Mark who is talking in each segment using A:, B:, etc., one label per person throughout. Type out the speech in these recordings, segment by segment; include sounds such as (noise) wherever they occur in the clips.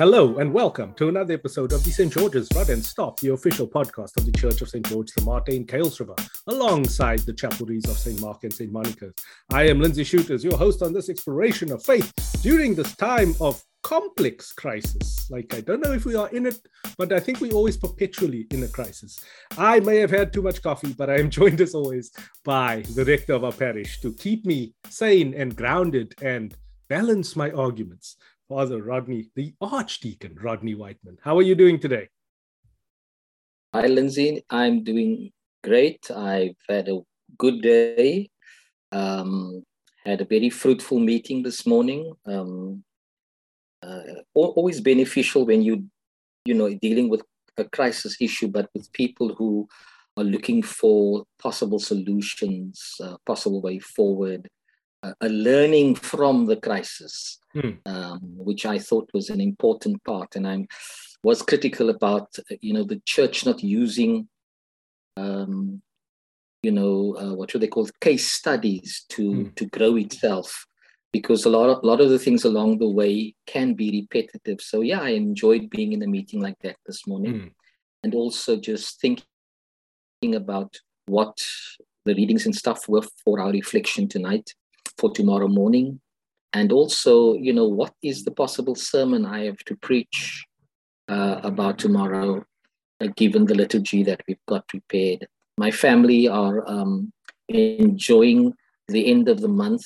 A: Hello and welcome to another episode of the St. George's Rod and Stop, the official podcast of the Church of St. George the Martyr in River, alongside the chapelries of St. Mark and St. Monica's. I am Lindsay Shooters, your host on this exploration of faith during this time of complex crisis. Like, I don't know if we are in it, but I think we are always perpetually in a crisis. I may have had too much coffee, but I am (laughs) joined as always by the rector of our parish to keep me sane and grounded and balance my arguments. Father Rodney, the Archdeacon Rodney Whiteman. How are you doing today?
B: Hi, Lindsay. I'm doing great. I've had a good day. Um, had a very fruitful meeting this morning. Um, uh, always beneficial when you, you know, dealing with a crisis issue, but with people who are looking for possible solutions, uh, possible way forward, a learning from the crisis mm. um, which I thought was an important part. And I was critical about, you know, the church not using, um, you know, uh, what should they call case studies to mm. to grow itself, because a lot of a lot of the things along the way can be repetitive. So yeah, I enjoyed being in a meeting like that this morning, mm. and also just thinking about what the readings and stuff were for our reflection tonight for tomorrow morning. And also you know what is the possible sermon i have to preach uh, about tomorrow uh, given the liturgy that we've got prepared? My family are um, enjoying the end of the month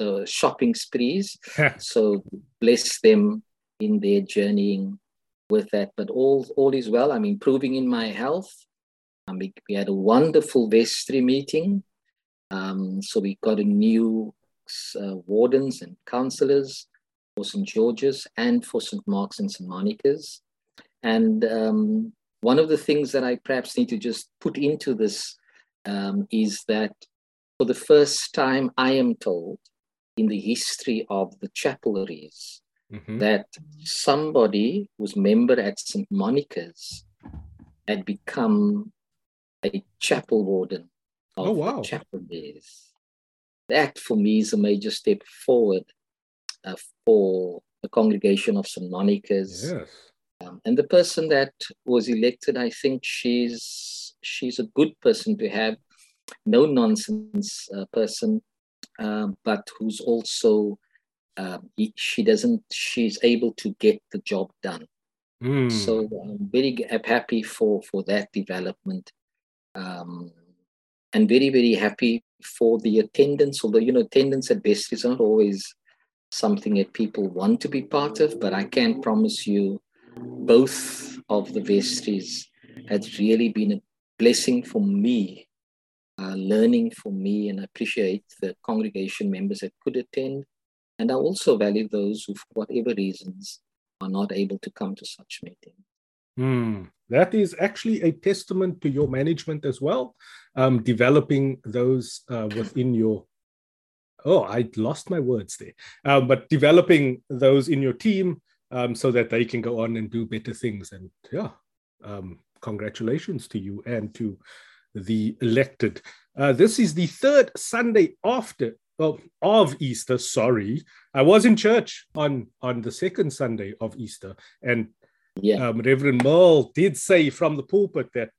B: uh, shopping sprees. So bless them in their journeying with that. But all all is well. I'm improving in my health. Um, we, we had a wonderful vestry meeting um, so we got a new uh, wardens and councillors for St. George's and for St. Mark's and St. Monica's. And um, one of the things that I perhaps need to just put into this um, is that for the first time, I am told in the history of the chapelries mm-hmm. that somebody who's member at St. Monica's had become a chapel warden of oh, wow. chapel that for me is a major step forward uh, for the congregation of St. Monica's. Yes. Um, and the person that was elected, I think she's she's a good person to have, no nonsense uh, person, uh, but who's also um, he, she doesn't she's able to get the job done. Mm. So I'm very happy for for that development. Um, and very very happy for the attendance although you know attendance at best is not always something that people want to be part of but i can promise you both of the vestries has really been a blessing for me uh, learning for me and I appreciate the congregation members that could attend. And i also value those who for whatever reasons are not able to come to such meetings.
A: Mm that is actually a testament to your management as well, um, developing those uh, within your. Oh, I lost my words there. Um, but developing those in your team um, so that they can go on and do better things. And yeah, um, congratulations to you and to the elected. Uh, this is the third Sunday after of Easter. Sorry, I was in church on on the second Sunday of Easter, and yeah. Um, Reverend Merle did say from the pulpit that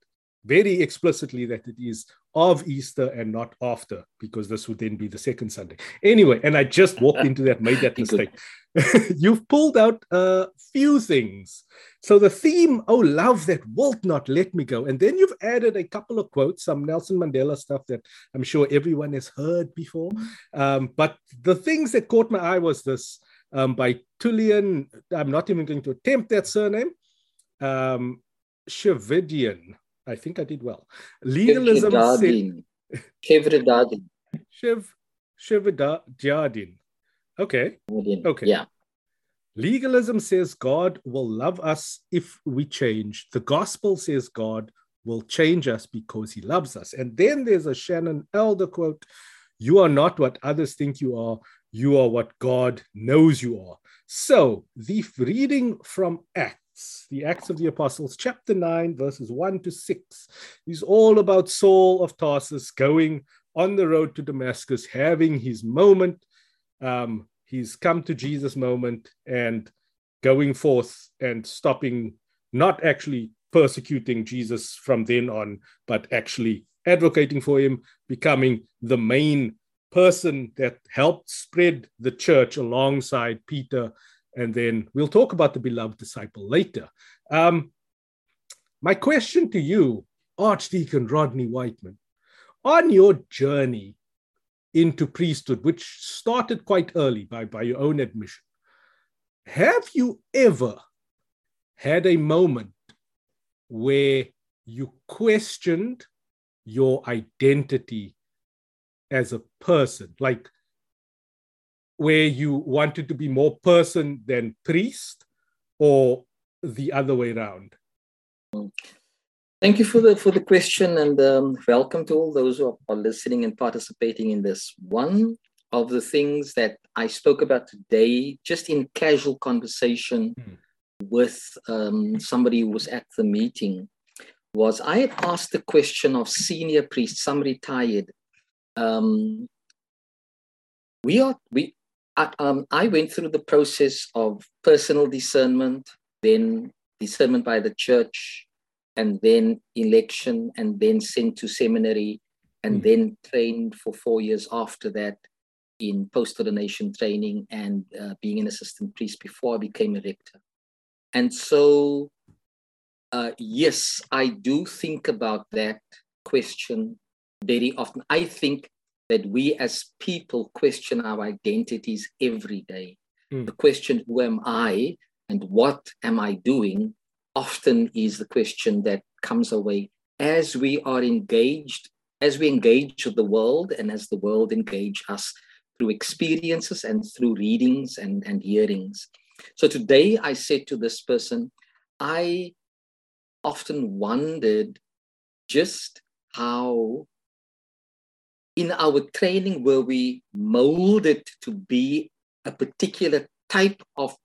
A: very explicitly that it is of Easter and not after, because this would then be the second Sunday. Anyway, and I just walked into that, made that (laughs) mistake. (laughs) You've pulled out a few things. So the theme, oh, love that wilt not let me go. And then you've added a couple of quotes, some Nelson Mandela stuff that I'm sure everyone has heard before. Um, but the things that caught my eye was this um, by Tullian. I'm not even going to attempt that surname. Um, Shavidian. I think I did well. Legalism.
B: Shevridadin.
A: Shiv Shevridadin. Okay. Okay.
B: Yeah.
A: Legalism says God will love us if we change. The gospel says God will change us because he loves us. And then there's a Shannon Alder quote You are not what others think you are, you are what God knows you are. So, the reading from Acts, the Acts of the Apostles, chapter 9, verses 1 to 6, is all about Saul of Tarsus going on the road to Damascus, having his moment, um, he's come to Jesus moment, and going forth and stopping, not actually persecuting Jesus from then on, but actually advocating for him, becoming the main person that helped spread the church alongside Peter. And then we'll talk about the beloved disciple later. Um, my question to you, Archdeacon Rodney Whiteman, on your journey into priesthood, which started quite early by, by your own admission, have you ever had a moment where you questioned your identity as a person? Like where you wanted to be more person than priest, or the other way around?
B: Thank you for the for the question and um, welcome to all those who are listening and participating in this. One of the things that I spoke about today, just in casual conversation mm. with um, somebody who was at the meeting, was I had asked the question of senior priests, some retired. Um, we are we. I, um, I went through the process of personal discernment, then discernment by the church, and then election, and then sent to seminary, and mm. then trained for four years after that in post ordination training and uh, being an assistant priest before I became a rector. And so, uh, yes, I do think about that question very often. I think that we as people question our identities every day. Mm. The question, who am I and what am I doing, often is the question that comes away as we are engaged, as we engage with the world and as the world engage us through experiences and through readings and, and hearings. So today I said to this person, I often wondered just how in our training were we molded to be a particular type of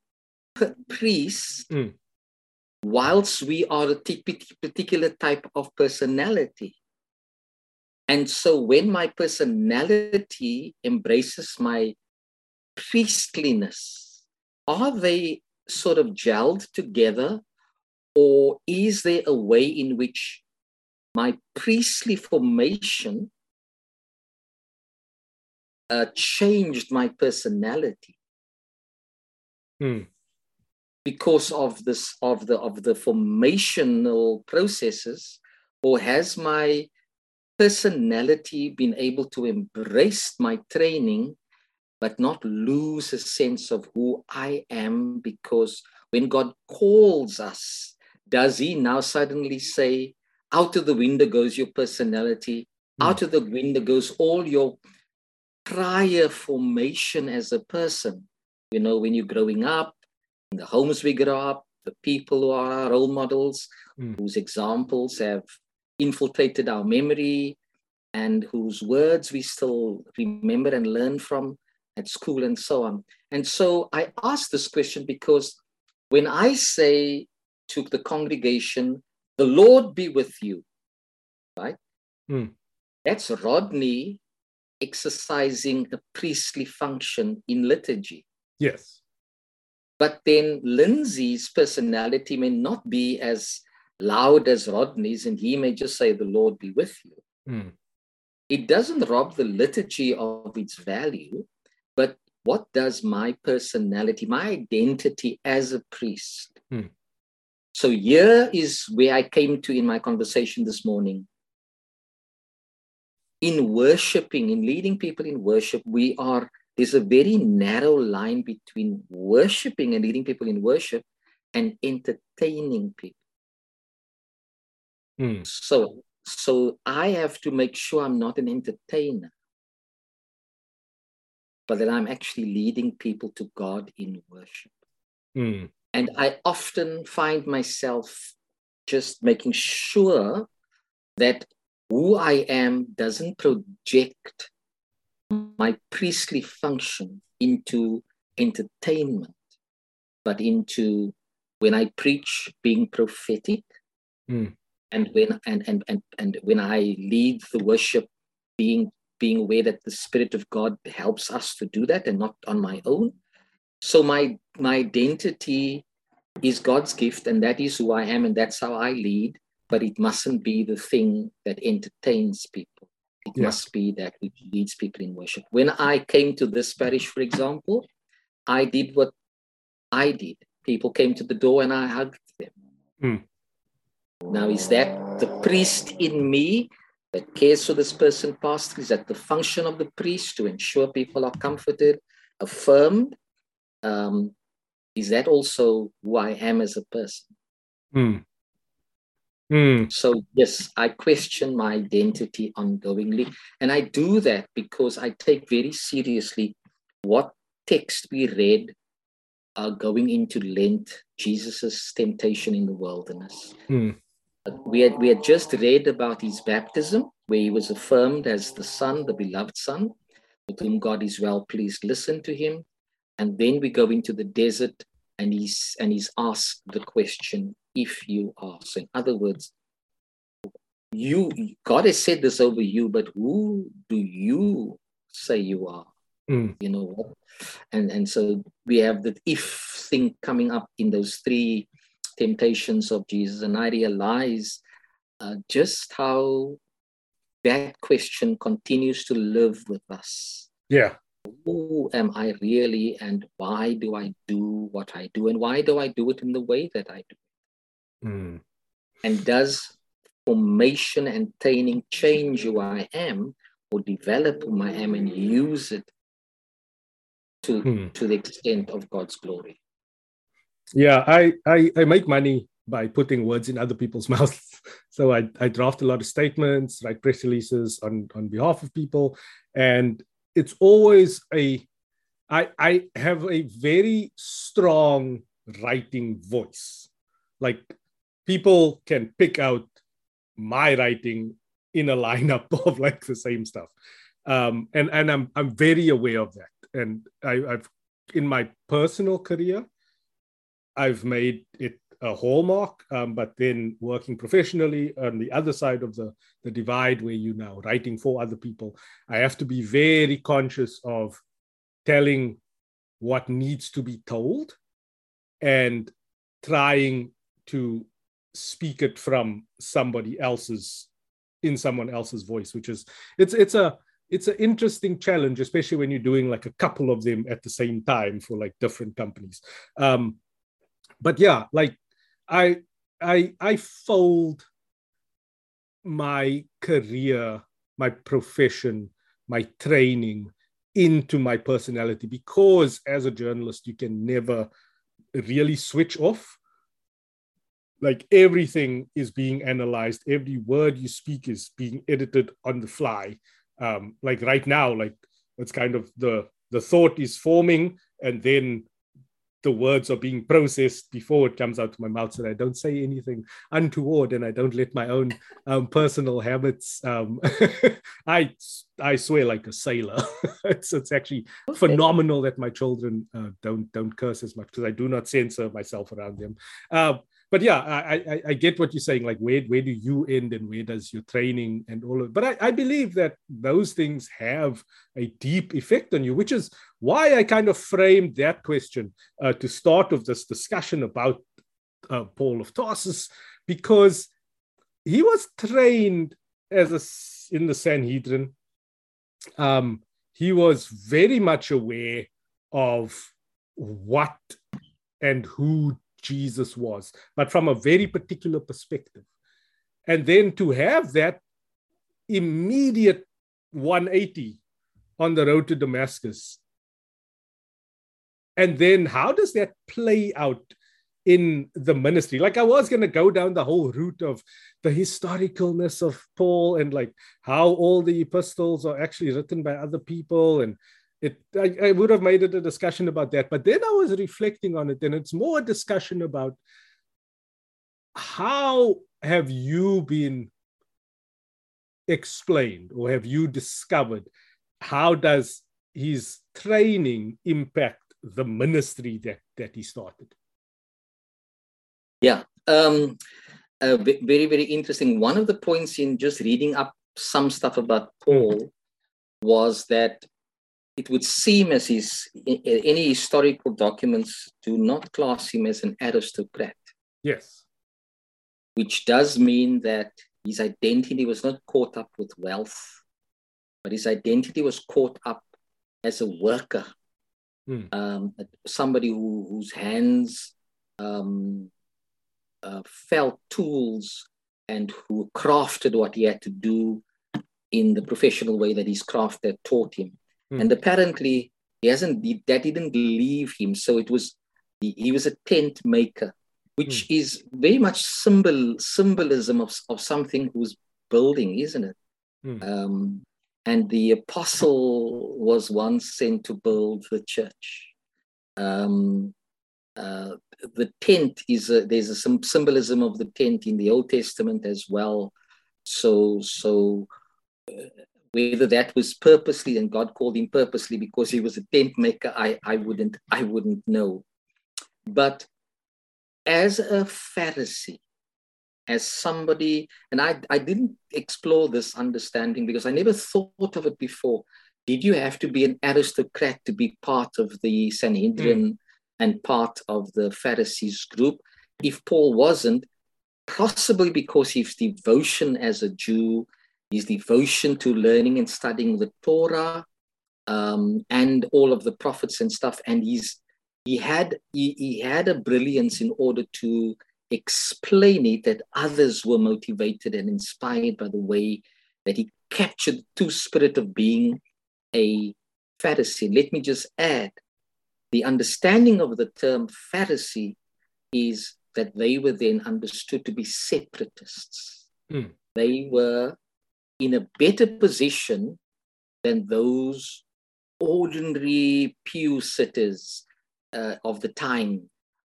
B: priest mm. whilst we are a particular type of personality and so when my personality embraces my priestliness, are they sort of gelled together? Or is there a way in which my priestly formation uh, changed my personality? Hmm. Because of this, of the of the formational processes, or has my personality been able to embrace my training, but not lose a sense of who I am because when God calls us, does He now suddenly say, out of the window goes your personality, mm. out of the window goes all your prior formation as a person? You know, when you're growing up, in the homes we grow up, the people who are our role models, mm. whose examples have infiltrated our memory and whose words we still remember and learn from at school and so on. And so I ask this question because when I say to the congregation, the Lord be with you, right? Mm. That's Rodney exercising a priestly function in liturgy.
A: Yes.
B: But then Lindsay's personality may not be as loud as Rodney's, and he may just say, The Lord be with you. Mm. It doesn't rob the liturgy of its value, but what does my personality, my identity as a priest? Mm. So here is where I came to in my conversation this morning. In worshiping, in leading people in worship, we are there's a very narrow line between worshiping and leading people in worship and entertaining people. Mm. So, so I have to make sure I'm not an entertainer, but that I'm actually leading people to God in worship. Mm. And I often find myself just making sure that who I am doesn't project my priestly function into entertainment, but into when I preach being prophetic, mm and when and and and, and when i lead the worship being being aware that the spirit of god helps us to do that and not on my own so my my identity is God's gift, and that is who I am, and that's how I lead. But it mustn't be the thing that entertains people. It yeah. must be that which leads people in worship. When I came to this parish, for example, I did what I did. People came to the door and I hugged them. Mm. Now, is that the priest in me that cares for this person, pastor? Is that the function of the priest to ensure people are comforted, affirmed? Um, is that also who I am as a person?
A: Mm. Mm.
B: So, yes, I question my identity ongoingly. And I do that because I take very seriously what text we read uh, going into Lent, Jesus' temptation in the wilderness.
A: Mm.
B: We had, we had just read about his baptism, where he was affirmed as the Son, the beloved Son, with whom God is well pleased. Listen to him. And then we go into the desert and he's and he's asked the question, if you are. So in other words, you God has said this over you, but who do you say you are?
A: Mm.
B: You know what? And and so we have the if thing coming up in those three temptations of Jesus, and I realize uh, just how that question continues to live with us.
A: Yeah.
B: Who am I really, and why do I do what I do, and why do I do it in the way that I do?
A: Mm.
B: And does formation and training change who I am, or develop who I am and use it to hmm. to the extent of God's glory.
A: Yeah, I, I I make money by putting words in other people's (laughs) mouths. So I, I draft a lot of statements, write press releases on, on behalf of people. And it's always a I I have a very strong writing voice. Like people can pick out my writing in a (laughs) lineup of like the same stuff. Um, and and I'm I'm very aware of that and I, I've in my personal career, I've made it a hallmark. Um, but then working professionally on the other side of the, the divide, where you now writing for other people, I have to be very conscious of telling what needs to be told and trying to speak it from somebody else's in someone else's voice which is it's it's a it's an interesting challenge, especially when you're doing like a couple of them at the same time for like different companies. Um, but yeah, like I I I fold my career, my profession, my training into my personality because as a journalist you can never really switch off like everything is being analyzed every word you speak is being edited on the fly um, like right now, like it's kind of the the thought is forming, and then the words are being processed before it comes out of my mouth, so I don't say anything untoward, and I don't let my own um, personal habits. Um, (laughs) I I swear like a sailor. (laughs) it's it's actually okay. phenomenal that my children uh, don't don't curse as much because I do not censor myself around them. Uh, but yeah, I, I, I get what you're saying. Like, where where do you end and where does your training and all of? But I, I believe that those things have a deep effect on you, which is why I kind of framed that question uh, to start of this discussion about uh, Paul of Tarsus, because he was trained as a in the Sanhedrin. Um, he was very much aware of what and who Jesus was, but from a very particular perspective. And then to have that immediate 180 on the road to Damascus. And then how does that play out in the ministry? Like I was going to go down the whole route of the historicalness of Paul and like how all the epistles are actually written by other people and it I, I, would have made it a discussion about that but then i was reflecting on it and it's more a discussion about how have you been explained or have you discovered how does his training impact the ministry that that he started?
B: Yeah um uh, very very interesting. One of the points in just reading up some stuff about paul was that it would seem as his any historical documents do not class him as an aristocrat.
A: Yes.
B: Which does mean that his identity was not caught up with wealth, but his identity was caught up as a worker,
A: Hmm.
B: um, somebody who, whose hands um, uh, felt tools and who crafted what he had to do in the professional way that his craft had taught him.
A: Hmm.
B: And apparently, he hasn't. he- That didn't leave him. So it was. He, he was a tent maker, which is very much symbol symbolism of of something who's building, isn't it?
A: Hmm.
B: Um, and the apostle was once sent to build the church. Um, uh, the tent is a, there's a, some symbolism of the tent in the Old Testament as well. So so uh, whether that was purposely and God called him purposely because he was a tent maker, I I wouldn't I wouldn't know. But as a Pharisee, as somebody, and I, I didn't explore this understanding because I never thought of it before. Did you have to be an aristocrat to be part of the Sanhedrin mm. and part of the Pharisees group? If Paul wasn't, possibly because his devotion as a Jew, his devotion to learning and studying the Torah, um, and all of the prophets and stuff, and he's he had he, he had a brilliance in order to explain it that others were motivated and inspired by the way that he captured the true spirit of being a Pharisee. Let me just add the understanding of the term Pharisee is that they were then understood to be separatists.
A: Hmm.
B: They were in a better position than those ordinary pew sitters uh, of the time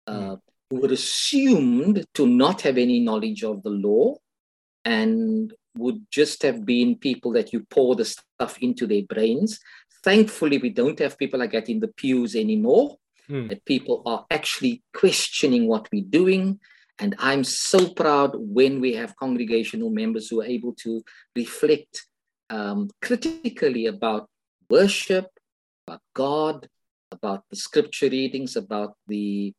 B: uh, who were assumed to not have any knowledge of the law and would just have been people that you pour the stuff into their brains. Thankfully, we don't have people like that in the pews anymore,
A: Hmm.
B: that people are actually questioning what we're doing. And I'm so proud when we have congregational members who are able to reflect um, critically about worship, about God, about the scripture readings, about the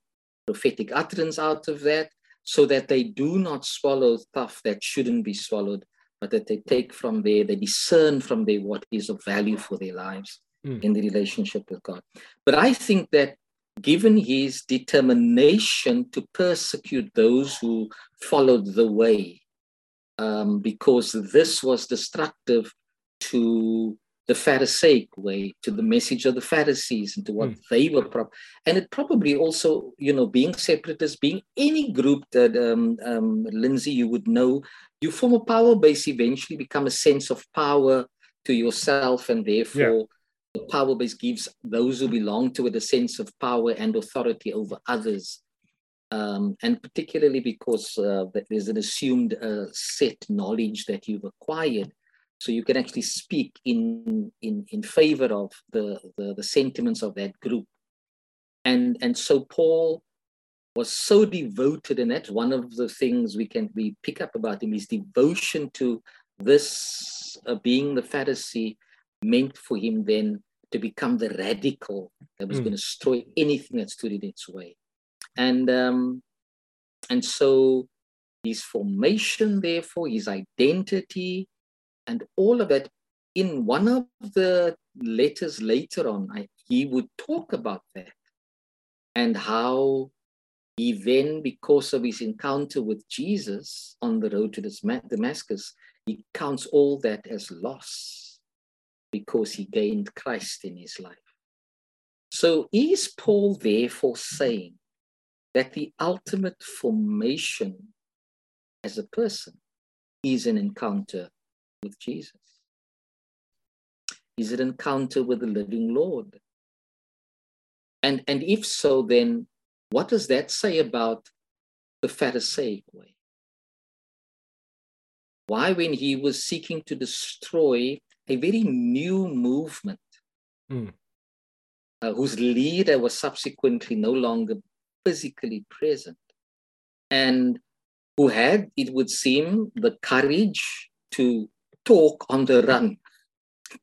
B: prophetic utterance out of that, so that they do not swallow stuff that shouldn't be swallowed, but that they take from there, they discern from there what is of value for their lives
A: Mm.
B: in the relationship with God. But I think that given his determination to persecute those who followed the way, um, because this was destructive to the Pharisaic way, to the message of the Pharisees, and to what
A: Mm.
B: they were. Pro- and it probably also, you know, being separatist, being any group that, um, um, Lindsay, you would know, you form a power base, eventually become a sense of power to yourself, and therefore the power base gives those who belong to it a sense of power and authority over others. Um, and particularly because uh, there's an assumed uh, set knowledge that you've acquired. So you can actually speak in, in, in favor of the, the, the sentiments of that group. And, and so Paul was so devoted, and that's one of the things we can we pick up about him, his devotion to this uh, being the Pharisee meant for him then to become the radical that was
A: Mm.
B: going to destroy anything that stood in its way. And um, and so his formation, therefore, his identity, and all of that. In one of the letters later on, I, he would talk about that and how he then, because of his encounter with Jesus on the road to Damas- Damascus, he counts all that as loss because he gained Christ in his life. So is Paul therefore saying that the ultimate formation as a person is an encounter with Jesus? Is it an encounter with the living Lord? And, and if so, then what does that say about the Pharisaic way? Why, when he was seeking to destroy a very new movement,
A: Mm.
B: uh, whose leader was subsequently no longer physically present, and who had, it would seem, the courage to talk on the run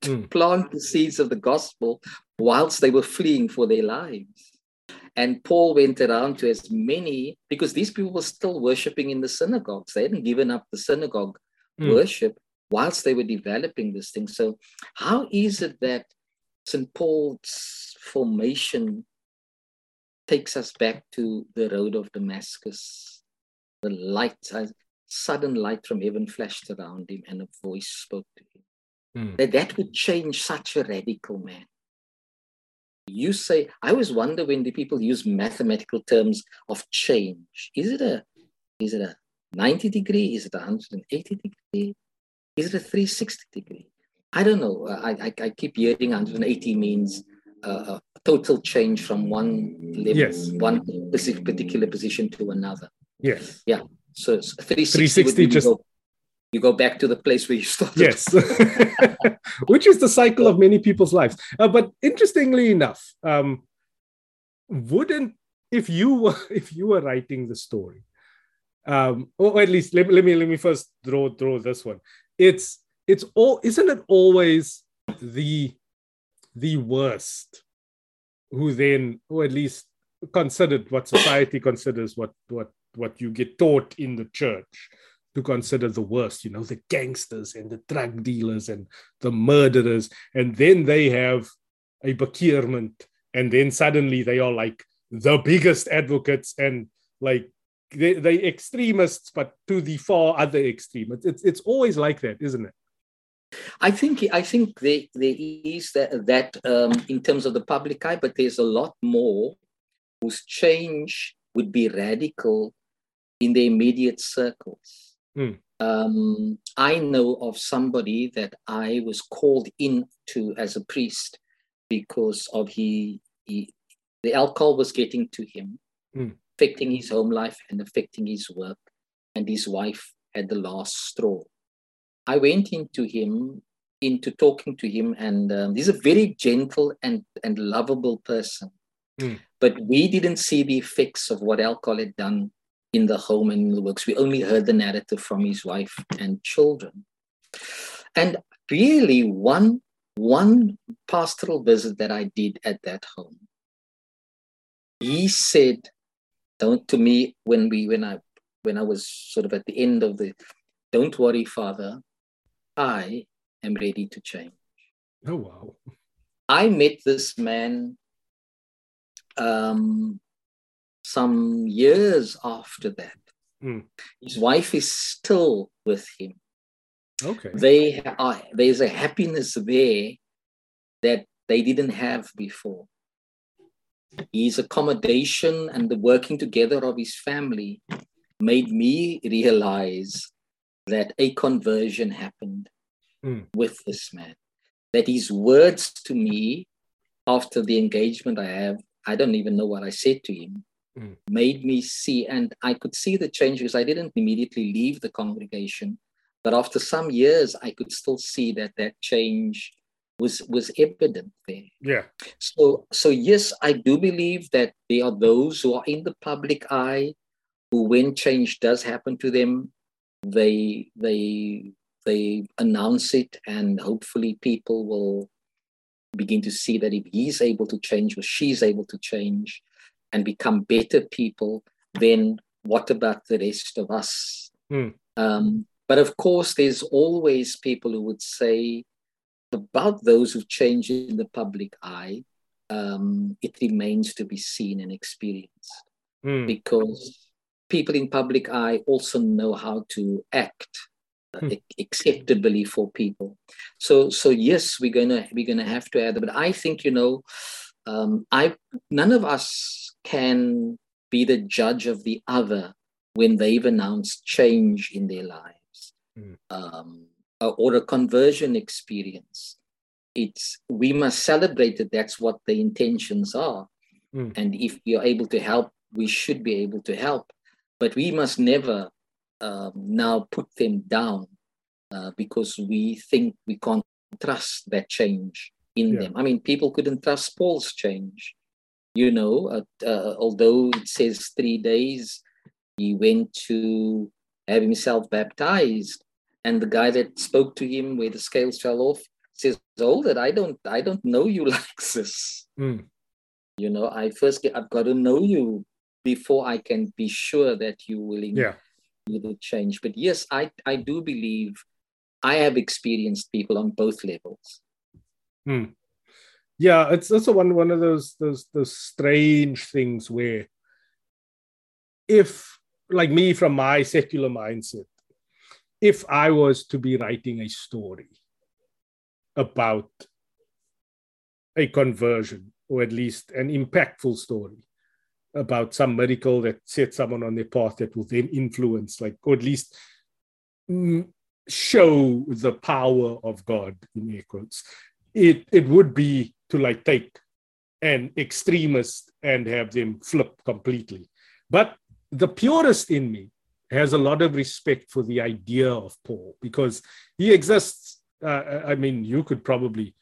B: to mm. plant the seeds of the gospel whilst they were fleeing for their lives. And Paul went around to as many, because these people were still worshiping in the synagogues. They hadn't given up the synagogue mm. worship whilst they were developing this thing. So, how is it that St. Paul's formation takes us back to the road of Damascus? The light, a sudden light from heaven flashed around him, and a voice spoke to him. Mm. That that would change such a radical man. You say, I always wonder when the people use mathematical terms of change. Is it a is it a 90 degree? Is it a 180 degree? Is it a 360 degree? I don't know. I, I, I keep hearing 180 means uh, a total change from one level,
A: yes.
B: one specific particular position to another.
A: Yes.
B: Yeah. So 360,
A: 360 just
B: go, you go back to the place where you started.
A: Yes. (laughs) Which is the cycle of many people's lives. Uh, but interestingly enough, um, wouldn't if you were (laughs) if you were writing the story, um, or at least let, let me let me first throw throw this one. It's it's all isn't it always the the worst who then or at least considered what society considers what what what you get taught in the church to consider the worst you know the gangsters and the drug dealers and the murderers. And then they have a bekeerment and then suddenly they are like the biggest advocates and like they, they extremists but to the far other extreme it's, it's, always like that isn't it
B: I think I think there, there is that, that um, in terms of the public eye, but there's a lot more whose change would be radical in the immediate circles.
A: Mm.
B: Um, I know of somebody that I was called in to as a priest because of he, he the alcohol was getting to him,
A: mm.
B: Affecting his home life and affecting his work, and his wife had the last straw. I went into him, into talking to him, and um, he's a very gentle and, and lovable person.
A: Mm.
B: But we didn't see the effects of what alcohol had done in the home and in the works. We only heard the narrative from his wife and children. And really, one, one pastoral visit that I did at that home, he said, don't to me when we when I when I was sort of at the end of the don't worry, Father, I am ready to change.
A: Oh, wow.
B: I met this man um, some years after that.
A: Mm.
B: His wife is still with him.
A: Okay.
B: They are, there's a happiness there that they didn't have before. His accommodation and the working together of his family made me realize that a conversion happened
A: mm.
B: with this man. That his words to me after the engagement I have, I don't even know what I said to him,
A: mm.
B: made me see, and I could see the change because I didn't immediately leave the congregation. But after some years, I could still see that that change was was evident there.
A: Yeah.
B: So so yes, I do believe that there are those who are in the public eye who, when change does happen to them, they they they announce it and hopefully people will begin to see that if he's able to change or she's able to change and become better people then what about the rest of us
A: mm.
B: um, but of course there's always people who would say about those who change in the public eye um, it remains to be seen and experienced
A: mm.
B: because people in public eye also know how to act hmm. acceptably for people. So so yes, we're gonna we're gonna have to add. But I think you know, um, I none of us can be the judge of the other when they've announced change in their lives
A: mm.
B: um, or a conversion experience. It's we must celebrate that that's what the intentions are,
A: mm.
B: and if we are able to help, we should be able to help. But we must never um, now put them down uh, because we think we can't trust that change in yeah. them. I mean, people couldn't trust Paul's change. You know, uh, uh, although it says three days, he went to have himself baptized. And the guy that spoke to him where the scales fell off says, oh that I don't, I don't know you (laughs) like this.
A: Mm.
B: You know, I first get, I've got to know you before I can be sure that you will
A: Yeah.
B: change." But yes, I, I do believe I have experienced people on both levels.
A: Hmm. Yeah, it's also one one of those those those strange things where if like me from my secular mindset, if I was to be writing a story about a conversion or at least an impactful story about some miracle that set someone on their path that will then influence like or at least mm, show the power of God in air quotes it it would be to like take an extremist and have them flip completely. But the purest in me has a lot of respect for the idea of Paul because he exists. Uh, I mean, you could probably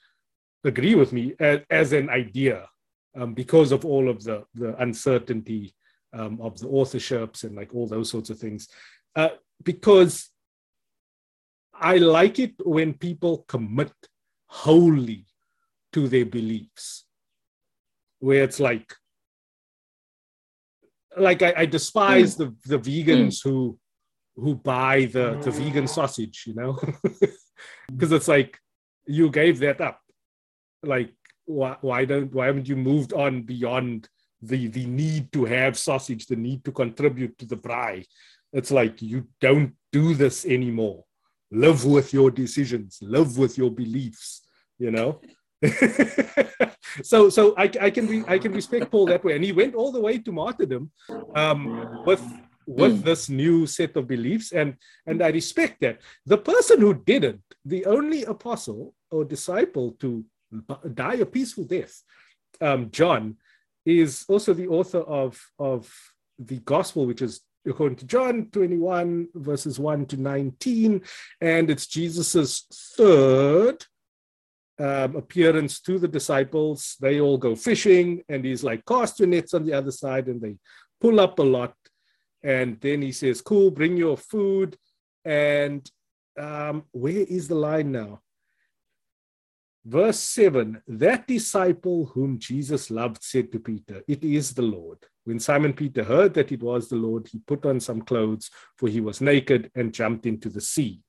A: agree with me as, as an idea um, because of all of the the uncertainty um, of the authorships and like all those sorts of things. Uh, because I like it when people commit wholly to their beliefs where it's like like i, I despise mm. the the vegans mm. who who buy the the vegan sausage you know? (laughs) Because it's like you gave that up. Like why, why don't why haven't you moved on beyond the the need to have sausage the need to contribute to the braai? It's like you don't do this anymore. Live with your decisions. Live with your beliefs you know (laughs) so so I, I can re, I can respect Paul that way, and he went all the way to martyrdom um, with with this new set of beliefs, and and I respect that. The person who didn't, the only apostle or disciple to die a peaceful death, um, John, is also the author of of the gospel, which is according to John 21 verses 1 to 19, and it's Jesus's third um, appearance to the disciples. They all go fishing, and he's like, Cast your nets on the other side, and they pull up a lot. And then he says, Cool, bring your food. And um, where is the line now? Verse 7 That disciple whom Jesus loved said to Peter, It is the Lord. When Simon Peter heard that it was the Lord, he put on some clothes, for he was naked, and jumped into the sea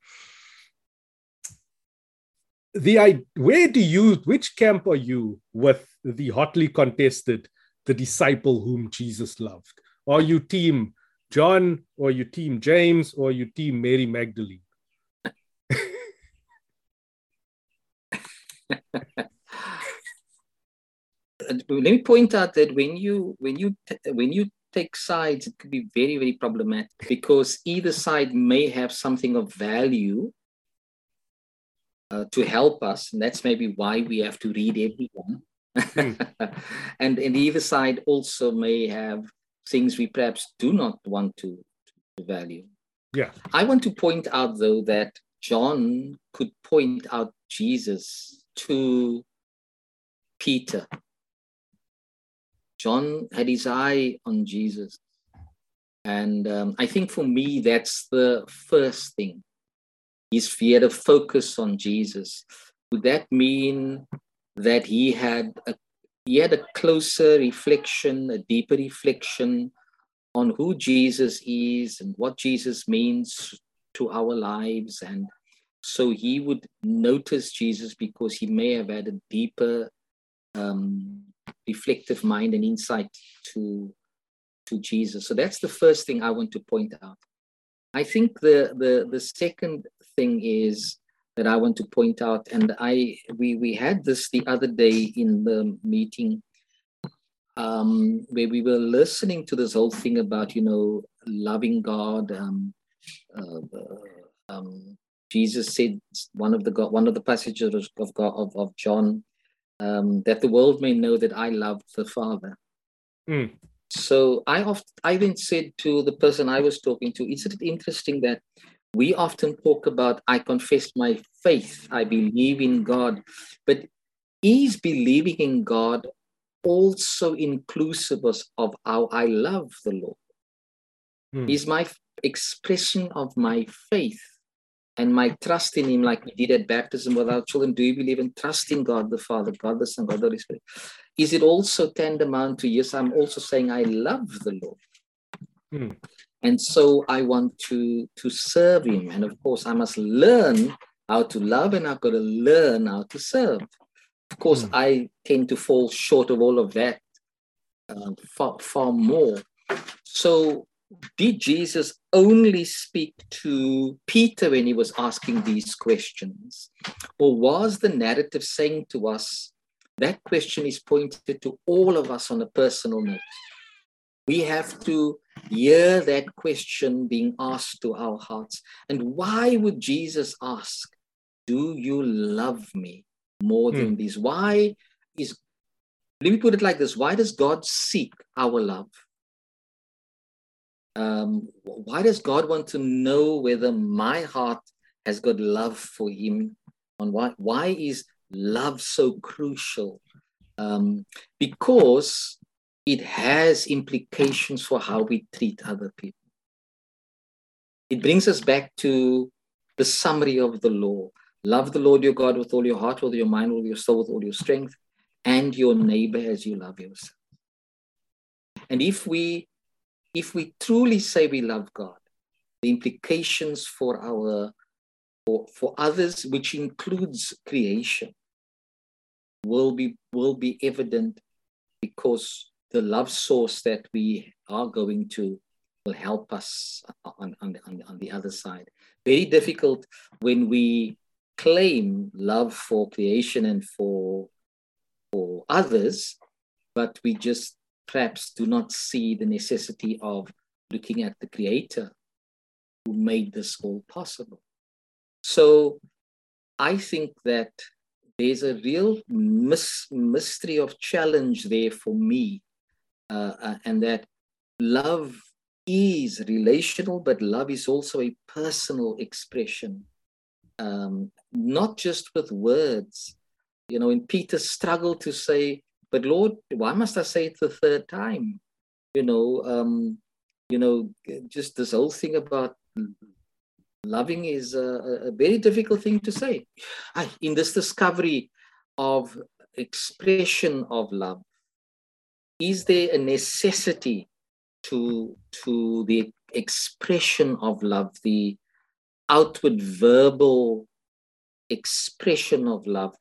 A: the where do you which camp are you with the hotly contested the disciple whom jesus loved? Are you team john or you team james or you team mary magdalene? (laughs)
B: Let me point out that when you when you when you take sides it could be very very problematic because either side may have something of value uh, to help us. And that's maybe why we have to read everyone. Mm. (laughs) and, and either side also may have things we perhaps do not want to, to value.
A: Yeah.
B: I want to point out, though, that John could point out Jesus to Peter. John had his eye on Jesus. And um, I think for me, that's the first thing He's, he had a focus on Jesus. Would that mean that he had a he had a closer reflection, a deeper reflection on who Jesus is and what Jesus means to our lives. And so he would notice Jesus because he may have had a deeper um, reflective mind and insight to, to Jesus. So that's the first thing I want to point out. I think the, the, the second thing is that I want to point out, and I we we had this the other day in the meeting um, where we were listening to this whole thing about you know loving God. Um, uh, um, Jesus said one of the one of the passages of God of, of John um, that the world may know that I love the Father.
A: Mm.
B: So I often I then said to the person I was talking to, isn't it interesting that we often talk about I confess my faith, I believe in God, but is believing in God also inclusive of how I love the Lord? Hmm. Is my expression of my faith and my trust in him, like we did at baptism with our children, do you believe in God the Father, God the Son, God the Holy Spirit? Is it also tantamount to, yes, I'm also saying I love the Lord. Hmm. And so I want to, to serve him. And of course, I must learn how to love and I've got to learn how to serve. Of course, hmm. I tend to fall short of all of that uh, far, far more. So did Jesus only speak to Peter when he was asking these questions? Or was the narrative saying to us that question is pointed to all of us on a personal note? We have to hear that question being asked to our hearts. And why would Jesus ask, Do you love me more than mm. this? Why is, let me put it like this why does God seek our love? um, why does God want to know whether my heart has got love for Him? On why why is love so crucial? Um, because it has implications for how we treat other people. It brings us back to the summary of the law. Love the Lord your God with all your heart, with your mind, with your soul, with all your strength, and your neighbor as you love yourself. And if we if we truly say we love God, the implications for our for, for others, which includes creation, will be will be evident because the love source that we are going to will help us on, on, on, on the other side. Very difficult when we claim love for creation and for for others, but we just perhaps do not see the necessity of looking at the creator who made this all possible. So I think that there's a real mis- mystery of challenge there for me, uh, uh, and that love is relational, but love is also a personal expression, um, not just with words. You know, in Peter's struggle to say, but Lord, why must I say it the third time? You know, um, you know, just this whole thing about loving is a, a very difficult thing to say. In this discovery of expression of love, is there a necessity to to the expression of love, the outward verbal expression of love?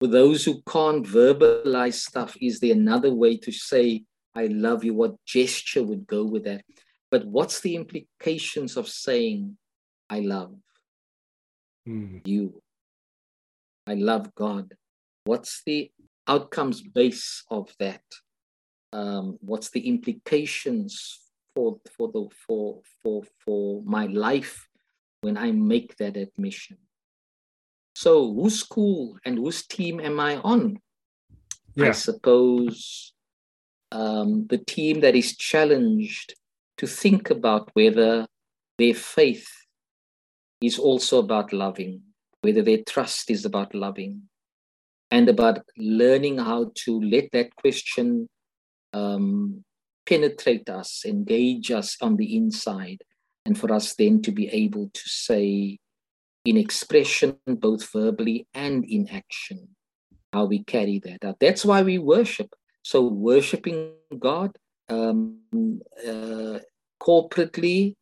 B: For those who can't verbalize stuff, is there another way to say, I love you? What gesture would go with that? But what's the implications of saying, I love mm. you? I love God. What's the outcomes base of that? Um, what's the implications for for the for for for my life when I make that admission? So whose school and whose team am I on? Yeah. I suppose um, the team that is challenged to think about whether their faith is also about loving, whether their trust is about loving, and about learning how to let that question um, penetrate us, engage us on the inside, and for us then to be able to say, in expression, both verbally and in action, how we carry that out. That's why we worship. So, worshiping God um, uh, corporately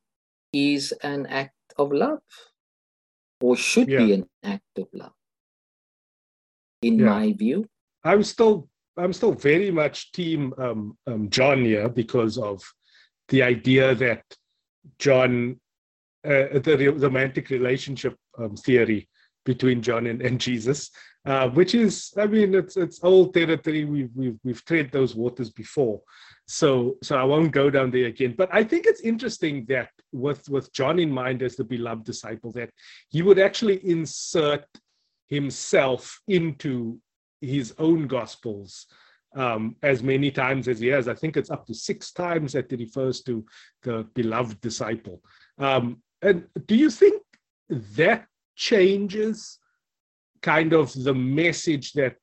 B: is an act of love, or should yeah. be an act of love, in yeah. my view.
A: I'm still, I'm still very much team um, um, John here because of the idea that John uh, the romantic relationship um, theory between John and, and Jesus, uh, which is, I mean, it's it's old territory. We've we've we've tread those waters before, so so I won't go down there again. But I think it's interesting that with with John in mind as the beloved disciple, that he would actually insert himself into his own gospels um, as many times as he has. I think it's up to six times that he refers to the beloved disciple. Um, and do you think that changes kind of the message that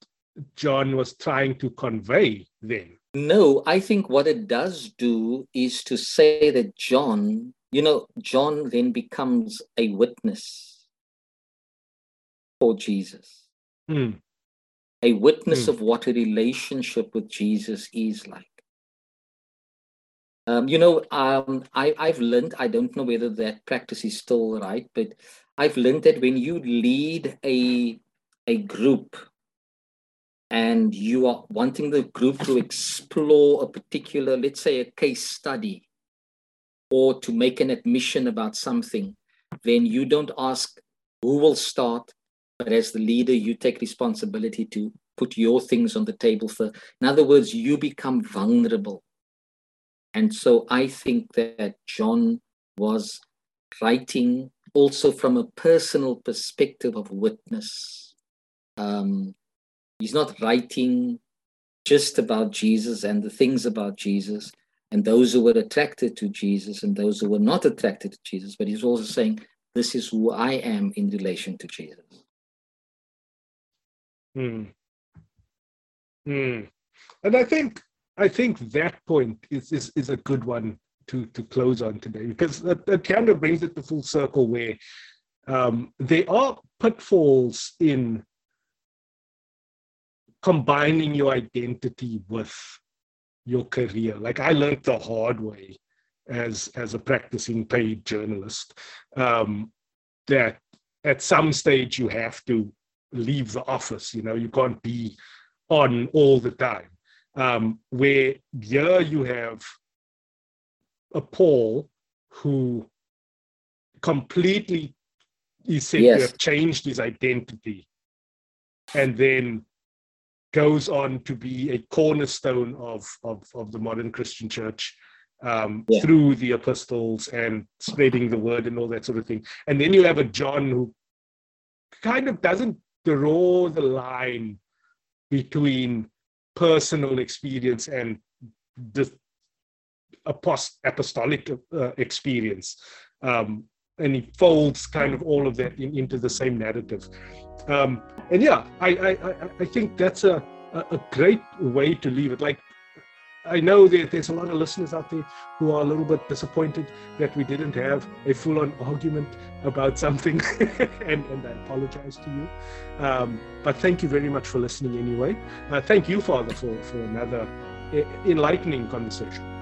A: John was trying to convey then?
B: No, I think what it does do is to say that John, you know, John then becomes a witness. for Jesus.
A: Mm.
B: A witness mm. of what a relationship with Jesus is like. Um, you know, um, I, I've learned, I don't know whether that practice is still right, but I've learned that when you lead a, a group and you are wanting the group to explore a particular, let's say, a case study or to make an admission about something, then you don't ask who will start, but as the leader, you take responsibility to put your things on the table for. In other words, you become vulnerable and so I think that John was writing also from a personal perspective of witness. Um, he's not writing just about Jesus and the things about Jesus and those who were attracted to Jesus and those who were not attracted to Jesus, but he's also saying, This is who I am in relation to Jesus.
A: Hmm. Hmm. And I think I think that point is, is, is a good one to, to close on today because that, that kind of brings it to full circle where um, there are pitfalls in combining your identity with your career. Like I learned the hard way as as a practicing paid journalist um, that at some stage you have to leave the office. You know, you can't be on all the time um, where here you have a Paul who completely is said yes. to have changed his identity and then goes on to be a cornerstone of, of, of the modern Christian church um, yeah. through the epistles and spreading the word and all that sort of thing. And then you have a John who kind of doesn't draw the line between personal experience and the apostolic uh, experience. Um, and he folds kind of all of that in, into the same narrative. Um, and yeah, I, I, I think that's a, a great way to leave it. Like I know that there's a lot of listeners out there who are a little bit disappointed that we didn't have a full on argument about something, (laughs) and, and I apologize to you. Um, but thank you very much for listening anyway. Uh, thank you, Father, for, for another enlightening conversation.